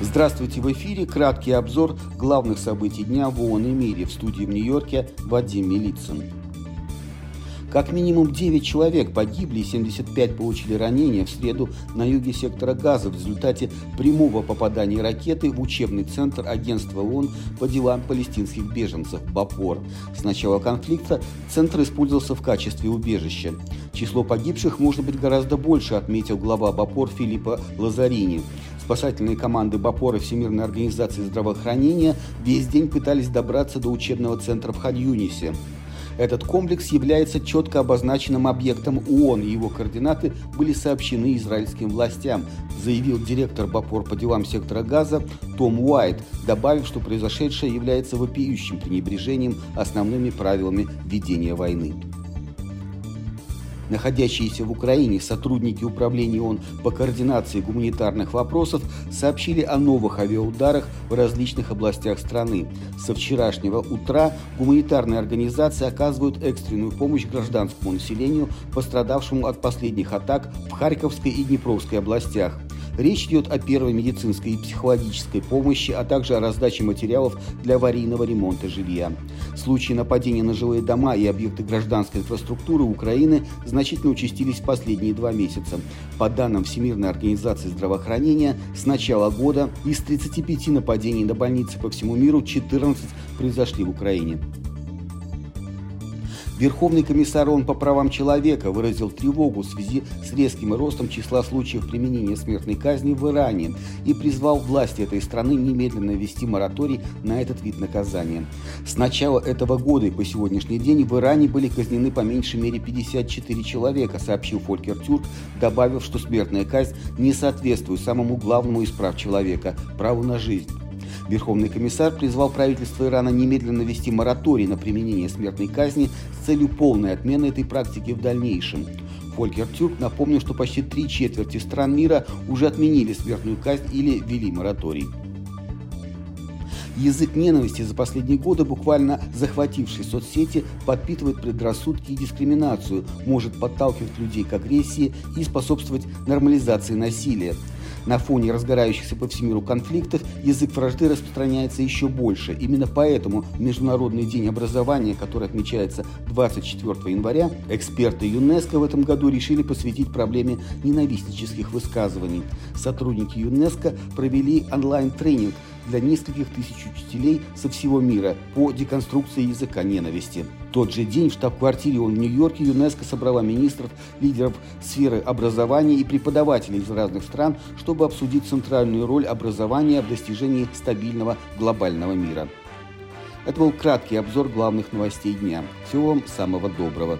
Здравствуйте, в эфире краткий обзор главных событий дня в ООН и мире в студии в Нью-Йорке Вадим Милицын. Как минимум 9 человек погибли и 75 получили ранения в среду на юге сектора Газа в результате прямого попадания ракеты в учебный центр агентства ООН по делам палестинских беженцев БАПОР. С начала конфликта центр использовался в качестве убежища. Число погибших может быть гораздо больше, отметил глава БАПОР Филиппа Лазарини. Спасательные команды БАПОР и Всемирной организации здравоохранения весь день пытались добраться до учебного центра в Хадюнисе. Этот комплекс является четко обозначенным объектом ООН, и его координаты были сообщены израильским властям, заявил директор БАПОР по делам сектора Газа Том Уайт, добавив, что произошедшее является вопиющим пренебрежением основными правилами ведения войны находящиеся в Украине сотрудники управления ООН по координации гуманитарных вопросов сообщили о новых авиаударах в различных областях страны. Со вчерашнего утра гуманитарные организации оказывают экстренную помощь гражданскому населению, пострадавшему от последних атак в Харьковской и Днепровской областях. Речь идет о первой медицинской и психологической помощи, а также о раздаче материалов для аварийного ремонта жилья. Случаи нападения на жилые дома и объекты гражданской инфраструктуры Украины значительно участились в последние два месяца. По данным Всемирной организации здравоохранения, с начала года из 35 нападений на больницы по всему миру 14 произошли в Украине. Верховный комиссар ООН по правам человека выразил тревогу в связи с резким ростом числа случаев применения смертной казни в Иране и призвал власти этой страны немедленно ввести мораторий на этот вид наказания. С начала этого года и по сегодняшний день в Иране были казнены по меньшей мере 54 человека, сообщил Фолькер Тюрк, добавив, что смертная казнь не соответствует самому главному из прав человека – праву на жизнь. Верховный комиссар призвал правительство Ирана немедленно ввести мораторий на применение смертной казни с целью полной отмены этой практики в дальнейшем. Фолькер Тюрк напомнил, что почти три четверти стран мира уже отменили смертную казнь или ввели мораторий. Язык ненависти за последние годы, буквально захвативший соцсети, подпитывает предрассудки и дискриминацию, может подталкивать людей к агрессии и способствовать нормализации насилия. На фоне разгорающихся по всему миру конфликтов язык вражды распространяется еще больше. Именно поэтому Международный день образования, который отмечается 24 января, эксперты ЮНЕСКО в этом году решили посвятить проблеме ненавистнических высказываний. Сотрудники ЮНЕСКО провели онлайн-тренинг для нескольких тысяч учителей со всего мира по деконструкции языка ненависти. Тот же день в штаб-квартире в Нью-Йорке ЮНЕСКО собрала министров, лидеров сферы образования и преподавателей из разных стран, чтобы обсудить центральную роль образования в достижении стабильного глобального мира. Это был краткий обзор главных новостей дня. Всего вам самого доброго.